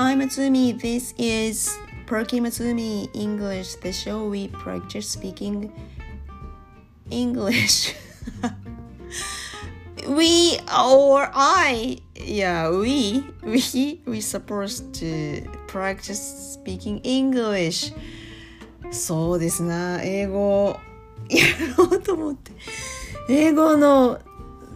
I'm Matsumi. This is Perky Matsumi English, the show we practice speaking English. we or I, yeah, we, we, we supposed to practice speaking English. そうですな、英語やろうと思って。英語の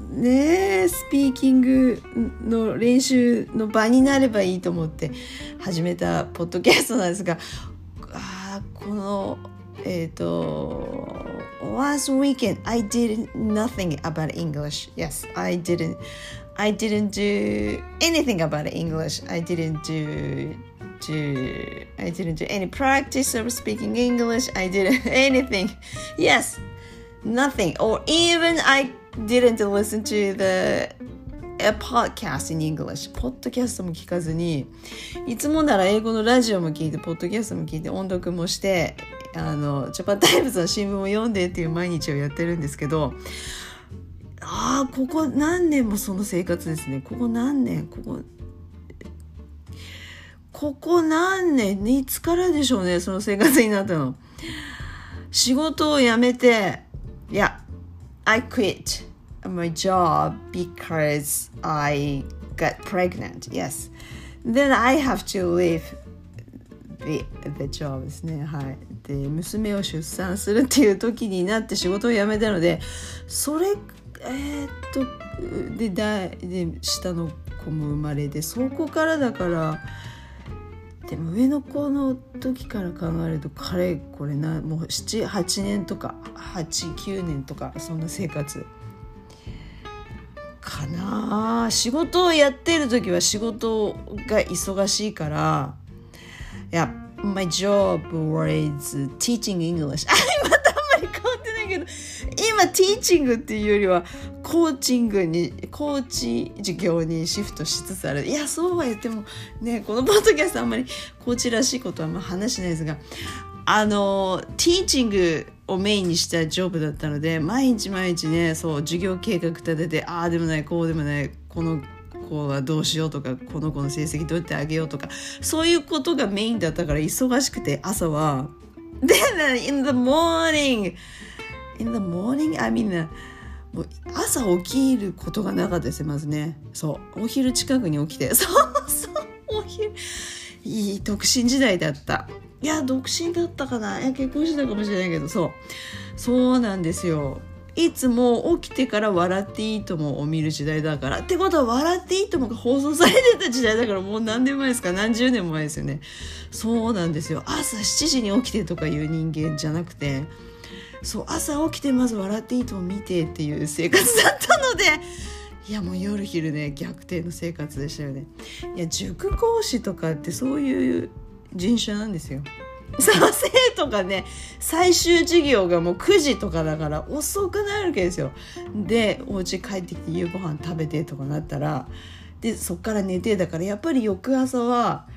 ねスピーキングの練習の場になればいいと思って始めたポッドキャストなんですがあこのえっ、ー、と last weekend I did nothing about English yes I didn't I didn't do anything about English I didn't do do I didn't do any practice of speaking English I didn't anything yes nothing or even I didn't listen to the a podcast in English. ポッドキャストも聞かずにいつもなら英語のラジオも聞いてポッドキャストも聞いて音読もしてあのジャパンタイムズの新聞を読んでっていう毎日をやってるんですけどああここ何年もその生活ですね。ここ何年ここここ何年いつからでしょうねその生活になったの。仕事を辞めていや I quit my job because I got pregnant. Yes. Then I have to leave the, the job ですね。はい。で、娘を出産するっていう時になって仕事を辞めたので、それ、えー、っと、で、だで、下の子も生まれて、そこからだから、でも上の子の時から考えると彼これなもう78年とか89年とかそんな生活かな。仕事をやってる時は仕事が忙しいからいや my job was teaching English またあんまり変わってないけど今ティーチングっていうよりはコーチングにコーチ授業にシフトしつつある。いやそうは言ってもねこのポッドキャストあんまりコーチらしいことはあ話しないですがあのティーチングをメインにしたジョブだったので毎日毎日ねそう授業計画立ててああでもないこうでもないこの子はどうしようとかこの子の成績どうやってあげようとかそういうことがメインだったから忙しくて朝は。Then in the morning! In the morning? I mean もう朝起きることがなかったですまずね。そう。お昼近くに起きて。そうそう。お昼。いい独身時代だった。いや独身だったかな？いや結婚してたかもしれないけどそう。そうなんですよ。いつも起きてから笑っていいともを見る時代だから。ってことは笑っていいともが放送されてた時代だからもう何年前ですか？何十年も前ですよね。そうなんですよ。朝7時に起きてとかいう人間じゃなくて。そう朝起きてまず笑っていいとも見てっていう生活だったので。いやもう夜昼ね逆転の生活でしたよね。いや塾講師とかってそういう人種なんですよ。さあ生徒がね最終授業がもう9時とかだから遅くなるわけですよ。でお家帰ってきて夕ご飯食べてとかなったらでそっから寝てだからやっぱり翌朝は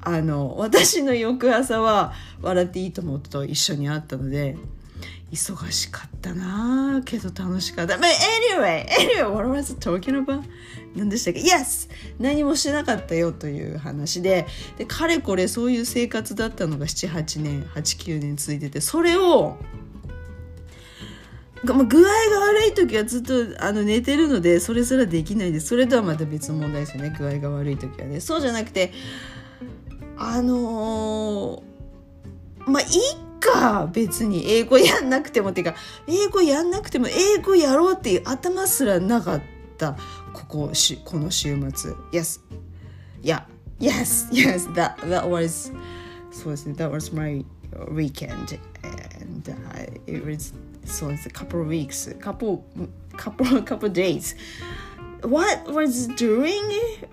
あの私の翌朝は「笑っていいと思う」と一緒に会ったので忙しかったなけど楽しかった。But anyway, anyway, what was I talking about? 何でしたっけ ?Yes! 何もしなかったよという話で、で、かれこれそういう生活だったのが7、8年、8、9年続いてて、それを、具合が悪い時はずっとあの寝てるのでそれすらできないですそれとはまた別の問題ですよね具合が悪い時はねそうじゃなくてあのー、まあいいか別に英語やんなくてもっていうか英語やんなくても英語やろうっていう頭すらなかったここしこの週末 Yes Yeah Yes Yes That, that was そうですね That was my weekend and、uh, it was そうです couple of weeks couple couple couple days what was doing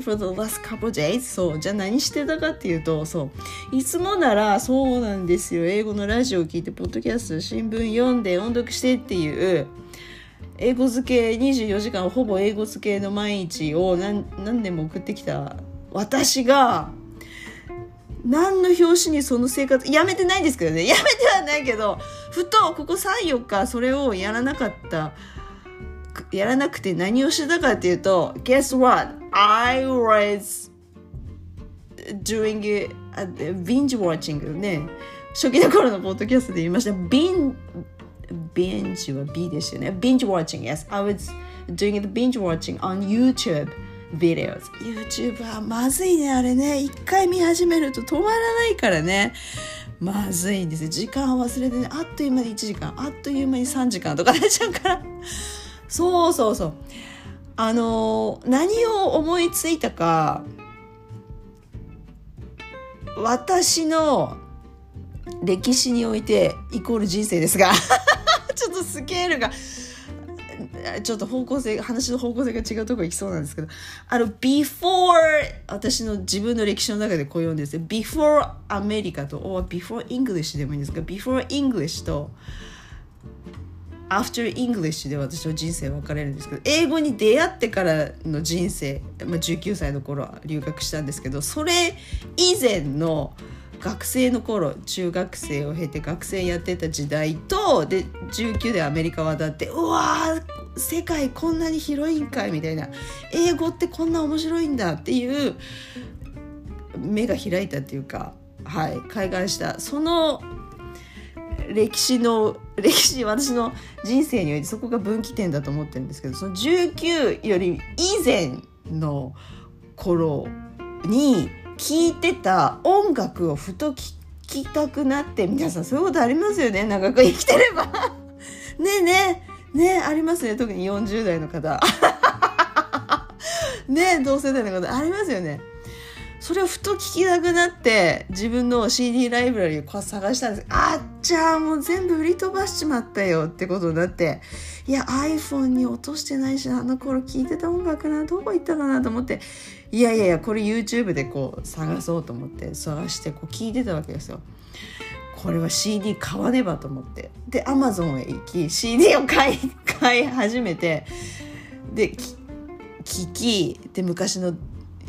for the last couple days? そう。じゃあ何してたかっていうと、そう。いつもなら、そうなんですよ。英語のラジオを聞いて、ポッドキャスト、新聞読んで、音読してっていう、英語漬け24時間ほぼ英語漬けの毎日を何何年も送ってきた私が何の表紙にその生活やめてないんですけどねやめてはないけどふとここ34日それをやらなかったやらなくて何をしてたかっていうと Guess what? I was doing a binge watching ね。初期の頃のポッドキャストで言いました。Binge は B ですよね。Binge watching yes. I was doing the binge watching on YouTube videos. YouTube はまずいねあれね。一回見始めると止まらないからね。まずいんです時間を忘れてねあっという間に1時間あっという間に3時間とかなっちゃうから。そうそうそう。あの何を思いついたか私の歴史においてイコール人生ですが ちょっとスケールがちょっと方向性話の方向性が違うところ行きそうなんですけどあの before 私の自分の歴史の中でこう読んでです before アメリカと or before English でもいいんですが before English と After English で私の人生分かれるんですけど英語に出会ってからの人生、まあ、19歳の頃は留学したんですけどそれ以前の学生の頃中学生を経て学生やってた時代とで19でアメリカ渡ってうわー世界こんなに広いんかいみたいな。英語ってこんな面白いんだっていう目が開いたっていうかはい開眼した。その歴史の歴史私の人生においてそこが分岐点だと思ってるんですけどその19より以前の頃に聴いてた音楽をふと聴きたくなって皆さんそういうことありますよね？長く生きてれば。ねえねえ。ねえありますね？特に40代の方。ねえ同世代の方。ありますよね？それをふと聞きたくなって自分の CD ライブラリーを探したんですあっちゃもう全部売り飛ばしちまったよってことになっていや iPhone に落としてないしあの頃聴いてた音楽などこ行ったかなと思っていやいやいやこれ YouTube でこう探そうと思って探してこう聞いてたわけですよ。これは CD 買わねばと思ってで Amazon へ行き CD を買い買い始めてで聞きで昔の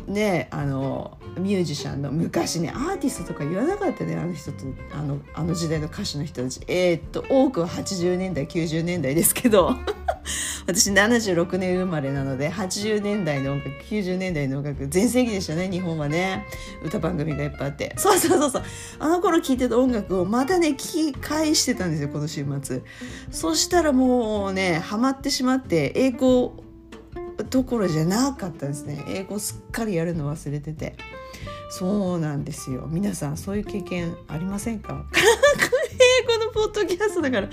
ねあのミュージシャンの昔ねアーティストとか言わなかったねあの人とあのあの時代の歌手の人たち。えー、っと多くは80年代90年代ですけど 私76年生まれなので80年代の音楽90年代の音楽全盛期でしたね日本はね。歌番組がいっぱいあって。そうそうそうそう。あの頃聴いてた音楽をまたね聴き返してたんですよこの週末。そしたらもうねハマってしまって英語どころじゃなかったですね。英語すっかりやるの忘れてて。そうなんですよ。皆さんそういう経験ありませんか？英語のポッドキャストだから。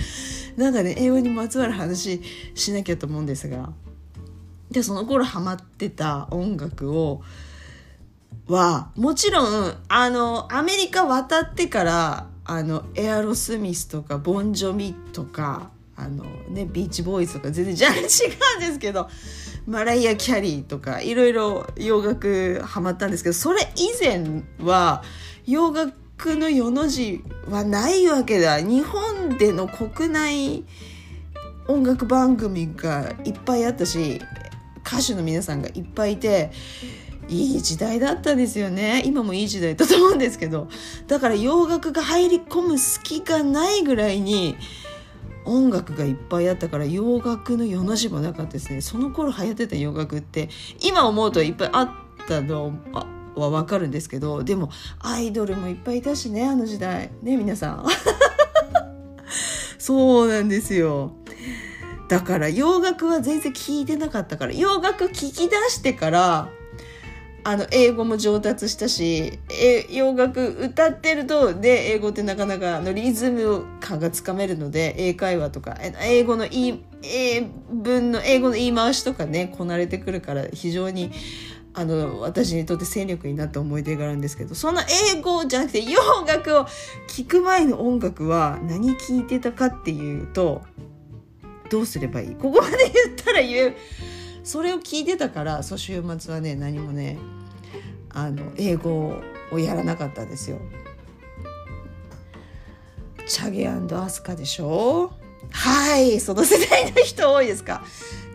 なんかね英語にまつわる話しなきゃと思うんですが。でその頃ハマってた音楽をはもちろんあのアメリカ渡ってからあのエアロスミスとかボンジョミとかあのねビーチボーイズとか全然ジャンル違うんですけどマライア・キャリーとかいろいろ洋楽ハマったんですけどそれ以前は洋楽の世の字はないわけだ。日本での国内音楽番組がいっぱいあったし歌手の皆さんがいっぱいいていい時代だったんですよね。今もいい時代だと思うんですけど。だから洋楽が入り込む隙がないぐらいに音楽がいっぱいあったから洋楽の世の字もなかったですね。その頃流行ってた洋楽って今思うといっぱいあったのは分かるんですけどでもアイドルもいっぱいいたしねあの時代。ね皆さん。そうなんですよ。だから洋楽は全然聞いてなかったから洋楽聞き出してからあの英語も上達したし洋楽歌ってるとで英語ってなかなかのリズム感がつかめるので英会話とか英語の言い英文の英語の言い回しとかねこなれてくるから非常にあの私にとって戦力になった思い出があるんですけどその英語じゃなくて洋楽を聴く前の音楽は何聴いてたかっていうとどうすればいい？ここまで言ったら言うそれを聞いてたからそう週末はね何もねあの英語をやらなかったですよ。チャゲアスカでしょ？はいその世代の人多いですか？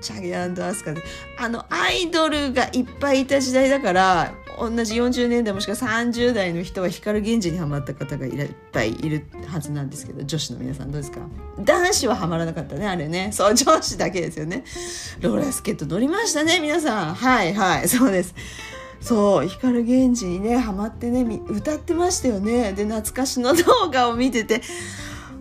チャゲアスカで。あのアイドルがいっぱいいた時代だから同じ40年代もしくは30代の人は光源氏にはまった方がいっぱいいるはずなんですけど女子の皆さんどうですか？男子はハマらなかったねあれね。そう女子だけですよね。ローラースケート乗りましたね皆さん。はいはい。そうです。そう光源氏にねハマってね歌ってましたよね。で懐かしの動画を見てて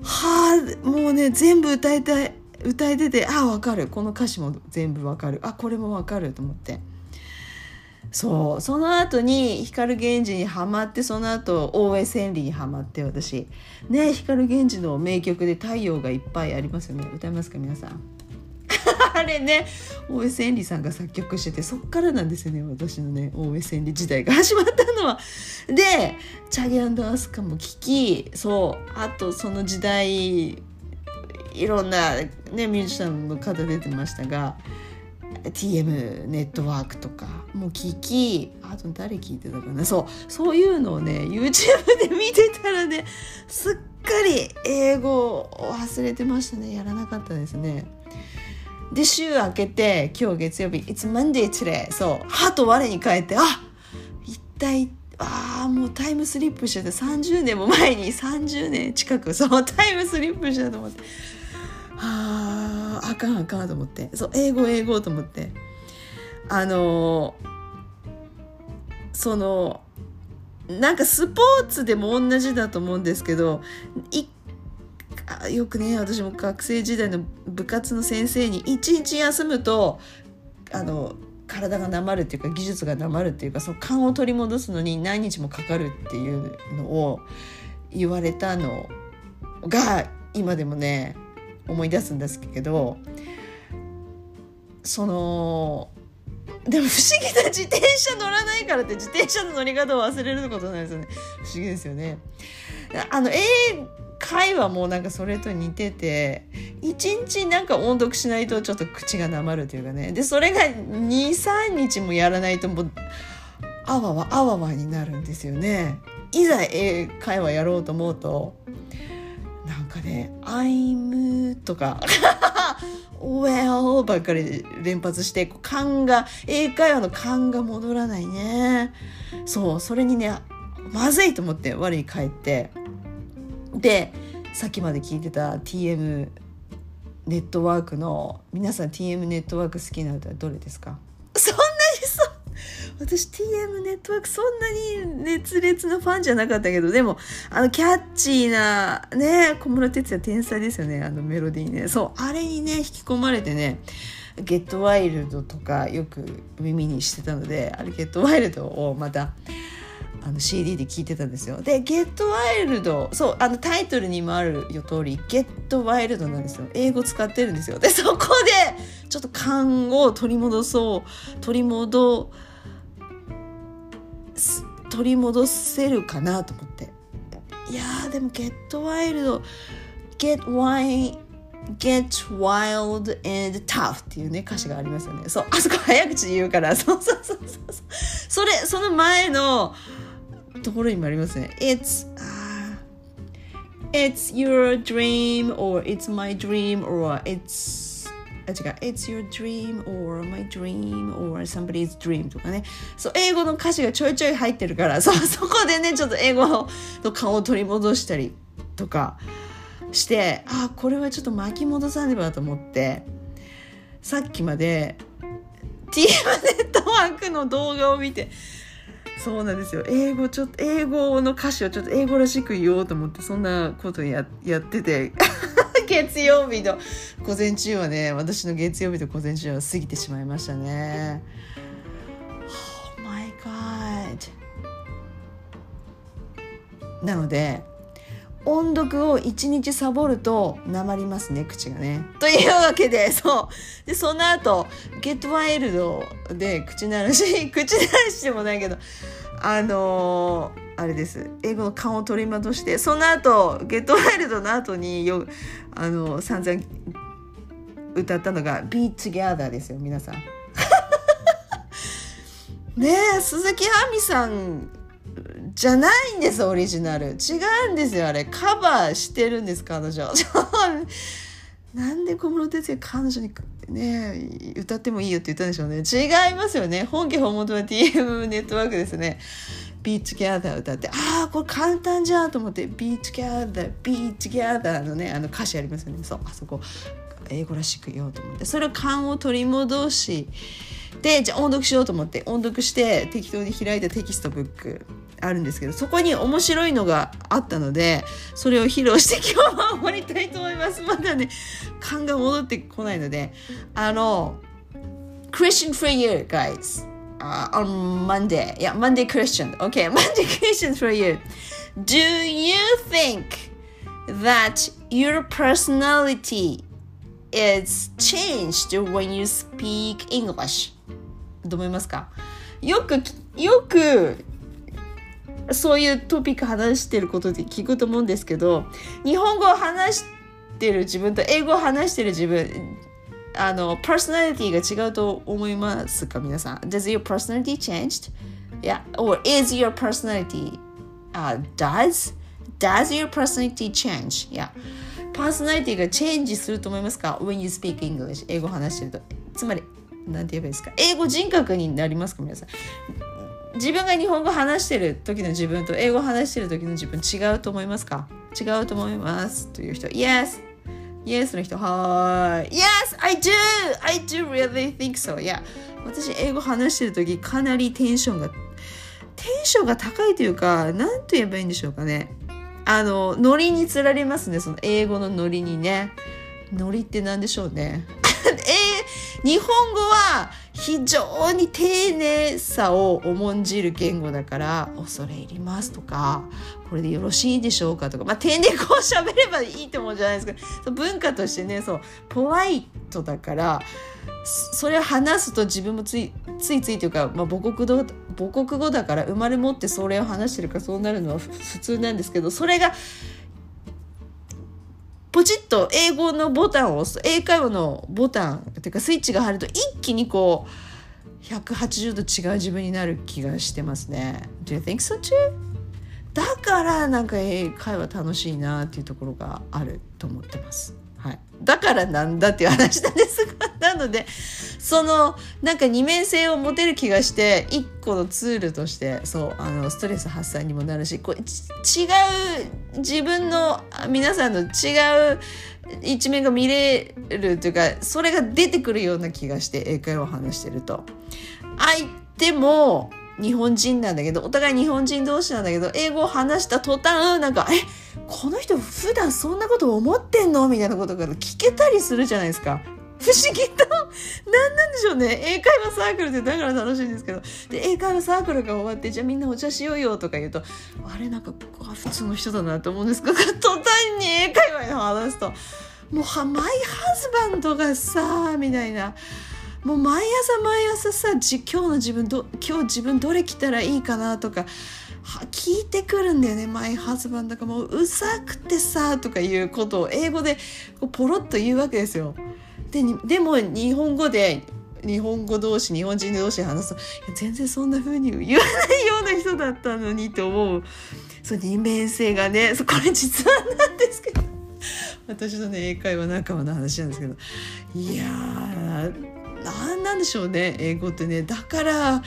はあもうね全部歌いたい歌えててあ分かる。この歌詞も全部分かる。あこれも分かると思って。そう。その後に光源氏にはまってその後大江千里にはまって私。ね光源氏の名曲で「太陽がいっぱいありますよね。歌いますか皆さん？あれね大江千里さんが作曲しててそっからなんですよね私のね大江千里時代が始まったのは。でチャギアスカも聴きそう。あとその時代いろんな、ね、ミュージシャンの方出てましたが TM ネットワークとかもう聞きあと誰聞いてたかな。そうそういうのをね YouTube で見てたらねすっかり英語を忘れてましたね。やらなかったですね。で週明けて今日月曜日「It's Monday today」そう歯と我に返ってあ一体ああもうタイムスリップしちゃって30年も前に30年近くそうタイムスリップしたと思って。あああかんあかんと思って。そう英語英語と思って。あのそのなんかスポーツでも同じだと思うんですけどよくね私も学生時代の部活の先生に一日休むとあの体がなまるっていうか技術がなまるっていうかその勘を取り戻すのに何日もかかるっていうのを言われたのが今でもね思い出すんですけどそのでも不思議な自転車乗らないからって自転車の乗り方を忘れることなんですよね。不思議ですよね。あの英会話もなんかそれと似てて一日なんか音読しないとちょっと口がなまるというかね。でそれが23日もやらないともうあわわあわわになるんですよね。いざ英会話やろうと思うとかね「I'm」とか「Well」ばっかり連発して勘が英会話の勘が戻らないね。そうそれにねまずいと思って我に返って。でさっきまで聞いてた TM ネットワークの皆さん TM ネットワーク好きな歌はどれですか？そう。私 TM ネットワークそんなに熱烈なファンじゃなかったけどでもあのキャッチーなね小室哲哉天才ですよねあのメロディーね。そうあれにね引き込まれてねゲットワイルドとかよく耳にしてたのであれゲットワイルドをまたあの CD で聞いてたんですよ。で「ゲットワイルド」そうあのタイトルにもあるよ通り「ゲットワイルド」なんですよ。英語使ってるんですよ。でそこでちょっと勘を取り戻そう取り戻取り戻せるかなと思っていやでも「ゲットワイルド」「Get Wild」Get wild and tough っていうね歌詞がありますよね。そう、あそこ早口言うから、そうそうそうそう。それ、その前の、ところにもありますね。It's、uh, It's your dream or it's my dream or it's あ違う。It's your dream or my dream or somebody's dream とかね。そう英語の歌詞がちょいちょい入ってるからそ そこでねちょっと英語の顔を取り戻したりとかしてあこれはちょっと巻き戻さねばと思ってさっきまで TM ネットワークの動画を見てそうなんですよ。英語ちょっと英語の歌詞をちょっと英語らしく言おうと思ってそんなことややってて。月曜日の午前中はね私の月曜日と午前中は過ぎてしまいましたね。Oh my god なので音読を1日サボるとなまりますね口がね。というわけでそう。でその後ゲットワイルドで口ならし口ならしでもないけどあのー、あれです。英語の勘を取り戻してその後ゲットワイルドの後によあのー、散々歌ったのが「Be Together」ですよ皆さん。ねえ鈴木亜美さんじゃないんですオリジナル。違うんですよあれ。カバーしてるんです彼女。なんで小室哲哉彼女にね歌ってもいいよって言ったんでしょうね。違いますよね。本家本元は TM ネットワークですね。 Be Together 歌って。ああこれ簡単じゃんと思って。 Be Together Be Together のねあの歌詞ありますよね。そうあそこ。英語らしく言おうと思って。それを勘を取り戻しでじゃあ音読しようと思って音読して適当に開いたテキストブックあるんですけどそこに面白いのがあったのでそれを披露して今日は終わりたいと思いますまだね勘が戻ってこないのであの Christian for you guys uh, on Monday yeah Monday Christian okay Monday Christian for you do you think that your personality is changed when you speak English どう思いますかよくよくそういうトピック話してることで聞くと思うんですけど日本語を話してる自分と英語を話してる自分あのパーソナリティが違うと思いますか皆さん Does your personality changed? Yeah or is your personality、uh, does does your personality change? Yeah パーソナリティがチェンジすると思いますか ?When you speak English 英語話してると。つまりなんて言えばいいですか？英語人格になりますか？皆さん。自分が日本語話してる時の自分と英語話してる時の自分違うと思いますか？違うと思いますという人。Yes! Yes の人。はい Yes! I do! I do really think so. Yeah. 私英語話してる時かなりテンションがテンションが高いというか何と言えばいいんでしょうかね。あのノリにつられますね。その英語のノリにね。ノリって何でしょうね。え日本語は非常に丁寧さを重んじる言語だから「恐れ入ります」とか「これでよろしいでしょうか」とかまあ丁寧語を喋ればいいってもんじゃないですか文化としてねそうポライトだからそれを話すと自分もついついついというか、まあ、母国語母国語だから生まれ持ってそれを話してるからそうなるのは普通なんですけどそれがポチッと英語のボタンを押す英会話のボタンっていうかスイッチが入ると一気にこう180度違う自分になる気がしてますね。Do you think so too? だからなんか英会話楽しいなっていうところがあると思ってます。はい、だからなんだっていう話なんですがなのでそのなんか二面性を持てる気がして一個のツールとしてそうあのストレス発散にもなるしこう違う自分の皆さんの違う一面が見れるというかそれが出てくるような気がして英会話を話してると。相手も日本人なんだけどお互い日本人同士なんだけど英語を話した途端なんか「えこの人普段そんなこと思ってんの?」みたいなことが聞けたりするじゃないですか。不思議と何なんでしょうね英会話サークルってだから楽しいんですけどで英会話サークルが終わってじゃあみんなお茶しようよとか言うとあれなんか僕は普通の人だなと思うんですけど途端に英会話の話すともうマイハズバンドがさみたいな。もう毎朝毎朝さ今日の自分ど今日自分どれ着たらいいかなとか聞いてくるんだよね。マイハズバンだかもううざくてさとかいうことを英語でポロッと言うわけですよ。ででも日本語で日本語同士日本人同士で話すと全然そんな風に言わないような人だったのにと思う。その二面性がねこれ実はなんですけど。私のね英会話仲間の話なんですけど。いやーなんでしょうね英語ってね。だから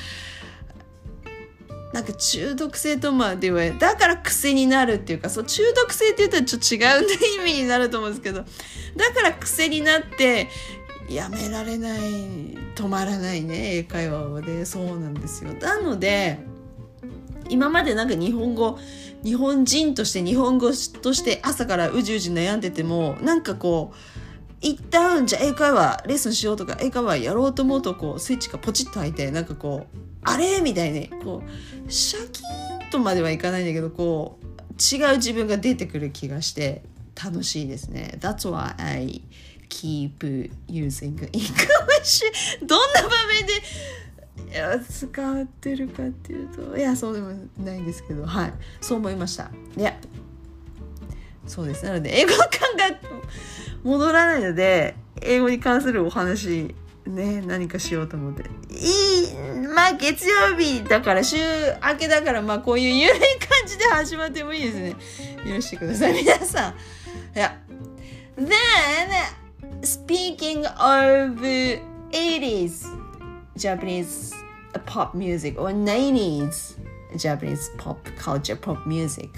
なんか中毒性とまではだから癖になるっていうかそう中毒性って言ったらちょっと違う意味になると思うんですけどだから癖になってやめられない止まらないね英会話はね。そうなんですよ。なので今までなんか日本語日本人として日本語として朝からうじうじ悩んでてもなんかこう一旦じゃあ英会話レッスンしようとか英会話やろうと思うとこうスイッチがポチッと開いてなんかこうあれみたいにこうシャキーンとまではいかないんだけどこう違う自分が出てくる気がして楽しいですね。That's why I keep using English どんな場面でいや使ってるかっていうといやそうでもないんですけどはいそう思いました。そうです。なので英語感覚戻らないので英語に関するお話ね何かしようと思って。いいまあ月曜日だから週明けだからまあこういう緩い感じで始まってもいいですね。許してください。皆さん。いや。Then speaking of 80s Japanese pop music or 90s Japanese pop culture pop music.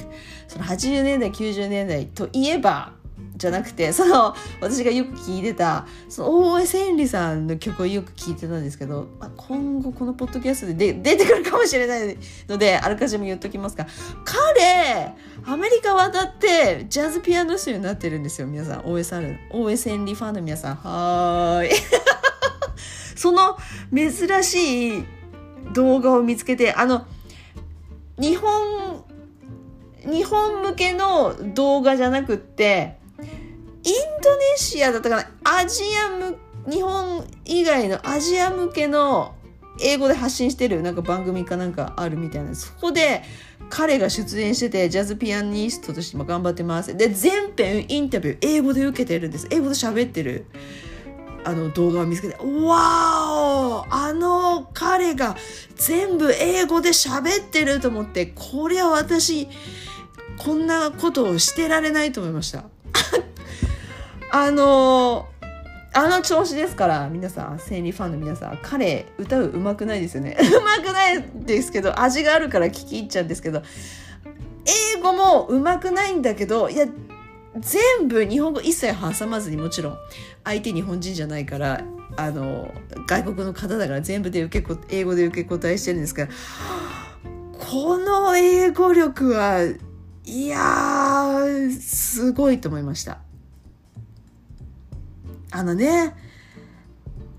その80年代90年代といえばじゃなくてその私がよく聞いてたその大江千里さんの曲をよく聞いてたんですけど、まあ、今後このポッドキャストでで出てくるかもしれないのであらかじめ言っときますが彼アメリカ渡ってジャズピアノ手になってるんですよ皆さん。大江さん大江千里ファンの皆さん。はーい。その珍しい動画を見つけてあの日本日本向けの動画じゃなくってインドネシアだったかな？アジア向日本以外のアジア向けの英語で発信してるなんか番組かなんかあるみたいなそこで彼が出演しててジャズピアニストとしても頑張ってます。で全編インタビュー英語で受けてるんです。英語で喋ってる。あの動画を見つけてわーおあの彼が全部英語で喋ってると思ってこれは私こんなことをしてられないと思いました。あのあの調子ですから皆さん生理ファンの皆さん彼歌ううまくないですよね。うまくないですけど味があるから聞き入っちゃうんですけど英語もうまくないんだけどいや全部日本語一切挟まずにもちろん相手日本人じゃないからあの外国の方だから全部で受け英語で受け答えしてるんですからこの英語力はいやすごいと思いました。あのね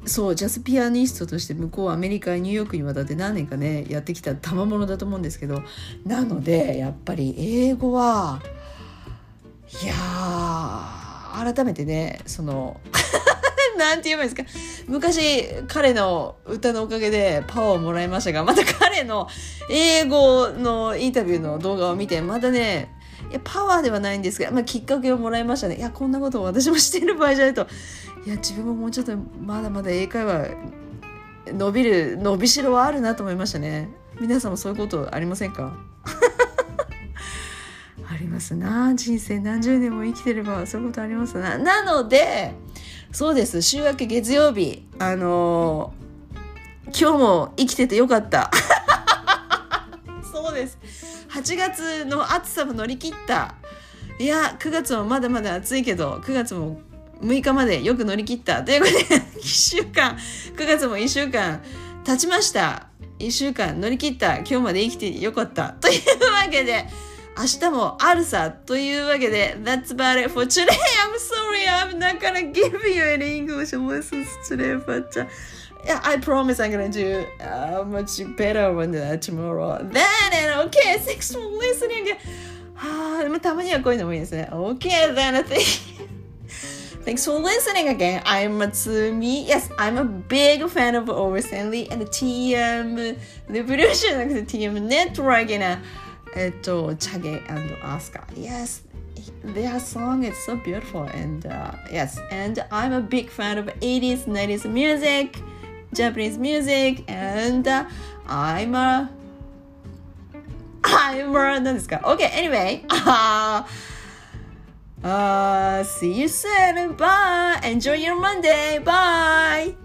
そうジャズピアニストとして向こうアメリカニューヨークに渡って何年かねやってきた賜物だと思うんですけどなのでやっぱり英語はいやー改めてねその なんて言えばいいですか。昔彼の歌のおかげでパワーをもらいましたがまた彼の英語のインタビューの動画を見てまたねいやパワーではないんですが、まあ、きっかけをもらいましたね。いやこんなことを私もしてる場合じゃないと。いや自分ももうちょっとまだまだ英会話伸びる伸びしろはあるなと思いましたね。皆さんもそういうことありませんか？ますな。人生何十年も生きてればそういうことありますな。なのでそうです。週明け月曜日あのー、今日も生きててよかった。そうです。8月の暑さも乗り切った。いや9月もまだまだ暑いけど9月も6日までよく乗り切った。ということで1週間9月も1週間経ちました。1週間乗り切った。今日まで生きてよかった。というわけで明日もあるさというわけで That's about it for today I'm sorry I'm not gonna give you any English lessons today but、uh, yeah, I promise I'm gonna do uh, much better one uh, tomorrow then and okay thanks for listening はあ、でもたまにはこういうのもいいですね Okay then I think Thanks for listening again. I'm Matsumi. Yes, I'm a big fan of Oversendly and TM Revolution なくて TM Network なえっと、チャゲ and Asuka. Yes, their song is so beautiful and uh, yes, and I'm a big fan of 80s, 90s music, Japanese music, and uh, I'm a I'm a 何ですか ?Okay, anyway. Uh, uh, see you soon. Bye. Enjoy your Monday. Bye.